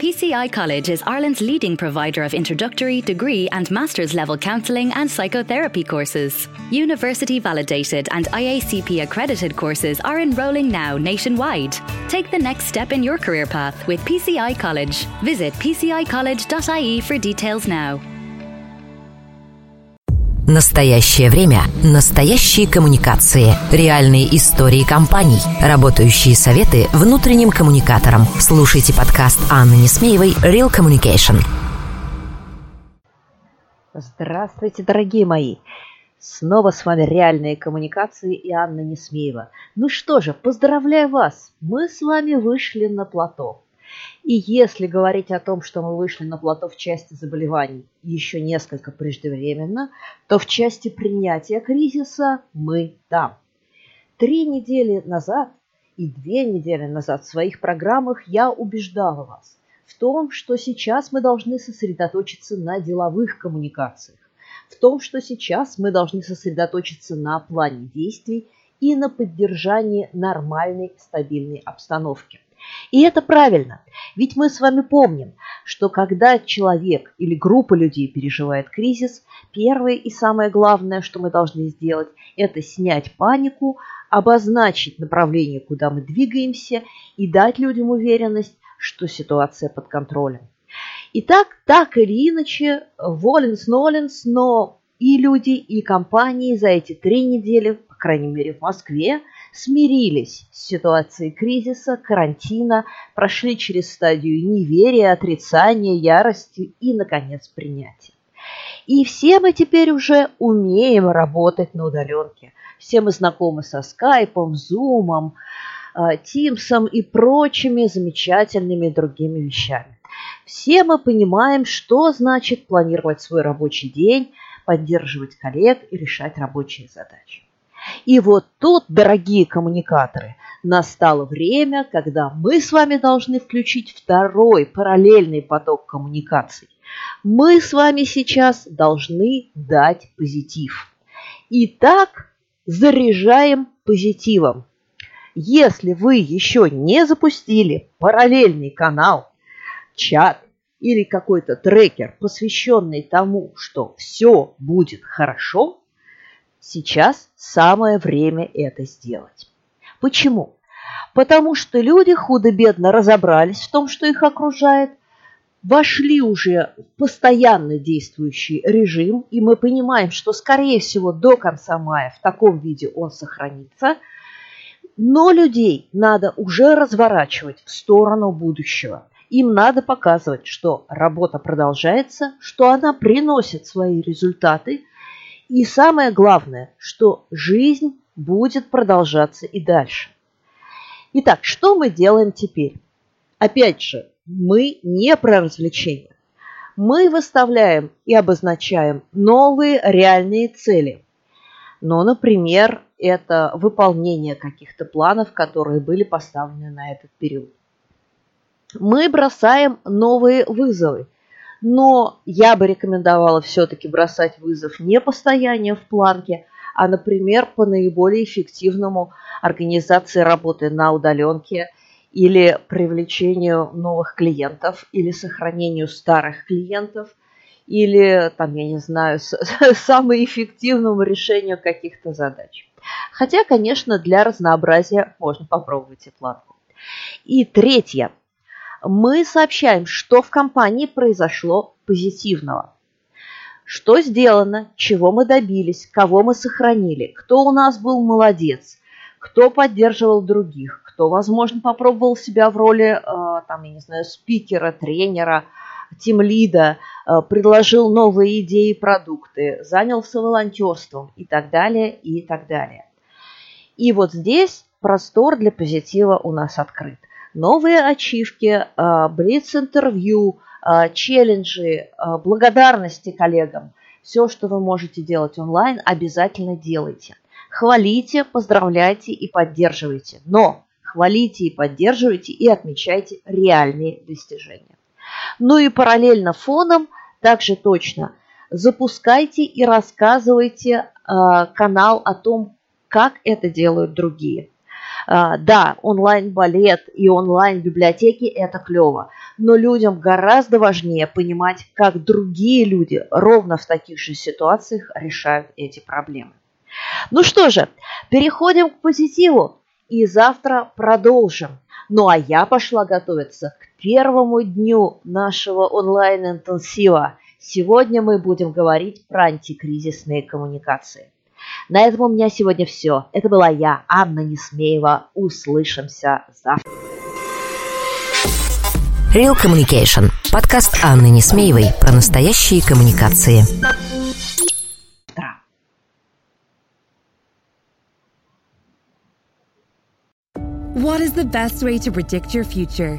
PCI College is Ireland's leading provider of introductory, degree, and master's level counselling and psychotherapy courses. University validated and IACP accredited courses are enrolling now nationwide. Take the next step in your career path with PCI College. Visit pcicollege.ie for details now. Настоящее время. Настоящие коммуникации. Реальные истории компаний. Работающие советы внутренним коммуникаторам. Слушайте подкаст Анны Несмеевой «Real Communication». Здравствуйте, дорогие мои! Снова с вами «Реальные коммуникации» и Анна Несмеева. Ну что же, поздравляю вас! Мы с вами вышли на плато. И если говорить о том, что мы вышли на плато в части заболеваний еще несколько преждевременно, то в части принятия кризиса мы там. Три недели назад и две недели назад в своих программах я убеждала вас в том, что сейчас мы должны сосредоточиться на деловых коммуникациях, в том, что сейчас мы должны сосредоточиться на плане действий и на поддержании нормальной стабильной обстановки – и это правильно, ведь мы с вами помним, что когда человек или группа людей переживает кризис, первое и самое главное, что мы должны сделать, это снять панику, обозначить направление, куда мы двигаемся и дать людям уверенность, что ситуация под контролем. Итак, так или иначе, воленс-ноленс, но и люди, и компании за эти три недели, по крайней мере в Москве, смирились с ситуацией кризиса, карантина, прошли через стадию неверия, отрицания, ярости и, наконец, принятия. И все мы теперь уже умеем работать на удаленке. Все мы знакомы со скайпом, зумом, тимсом и прочими замечательными другими вещами. Все мы понимаем, что значит планировать свой рабочий день, поддерживать коллег и решать рабочие задачи. И вот тут, дорогие коммуникаторы, настало время, когда мы с вами должны включить второй параллельный поток коммуникаций. Мы с вами сейчас должны дать позитив. Итак, заряжаем позитивом. Если вы еще не запустили параллельный канал, чат или какой-то трекер, посвященный тому, что все будет хорошо, Сейчас самое время это сделать. Почему? Потому что люди худо-бедно разобрались в том, что их окружает, вошли уже в постоянно действующий режим, и мы понимаем, что, скорее всего, до конца мая в таком виде он сохранится, но людей надо уже разворачивать в сторону будущего. Им надо показывать, что работа продолжается, что она приносит свои результаты, и самое главное, что жизнь будет продолжаться и дальше. Итак, что мы делаем теперь? Опять же, мы не про развлечения. Мы выставляем и обозначаем новые реальные цели. Ну, например, это выполнение каких-то планов, которые были поставлены на этот период. Мы бросаем новые вызовы – но я бы рекомендовала все-таки бросать вызов не по стоянию в планке, а, например, по наиболее эффективному организации работы на удаленке или привлечению новых клиентов, или сохранению старых клиентов, или, там, я не знаю, самому эффективному решению каких-то задач. Хотя, конечно, для разнообразия можно попробовать и планку. И третье мы сообщаем, что в компании произошло позитивного. Что сделано, чего мы добились, кого мы сохранили, кто у нас был молодец, кто поддерживал других, кто, возможно, попробовал себя в роли, э, там, я не знаю, спикера, тренера, тимлида, э, предложил новые идеи и продукты, занялся волонтерством и так далее, и так далее. И вот здесь простор для позитива у нас открыт новые ачивки, а, блиц-интервью, а, челленджи, а, благодарности коллегам. Все, что вы можете делать онлайн, обязательно делайте. Хвалите, поздравляйте и поддерживайте. Но хвалите и поддерживайте и отмечайте реальные достижения. Ну и параллельно фоном также точно запускайте и рассказывайте канал о том, как это делают другие. А, да, онлайн-балет и онлайн-библиотеки – это клево. но людям гораздо важнее понимать, как другие люди ровно в таких же ситуациях решают эти проблемы. Ну что же, переходим к позитиву и завтра продолжим. Ну а я пошла готовиться к первому дню нашего онлайн-интенсива. Сегодня мы будем говорить про антикризисные коммуникации. На этом у меня сегодня все. Это была я, Анна Несмеева. Услышимся завтра. Real Communication. Подкаст Анны Несмеевой про настоящие коммуникации. What is the best way to predict your future?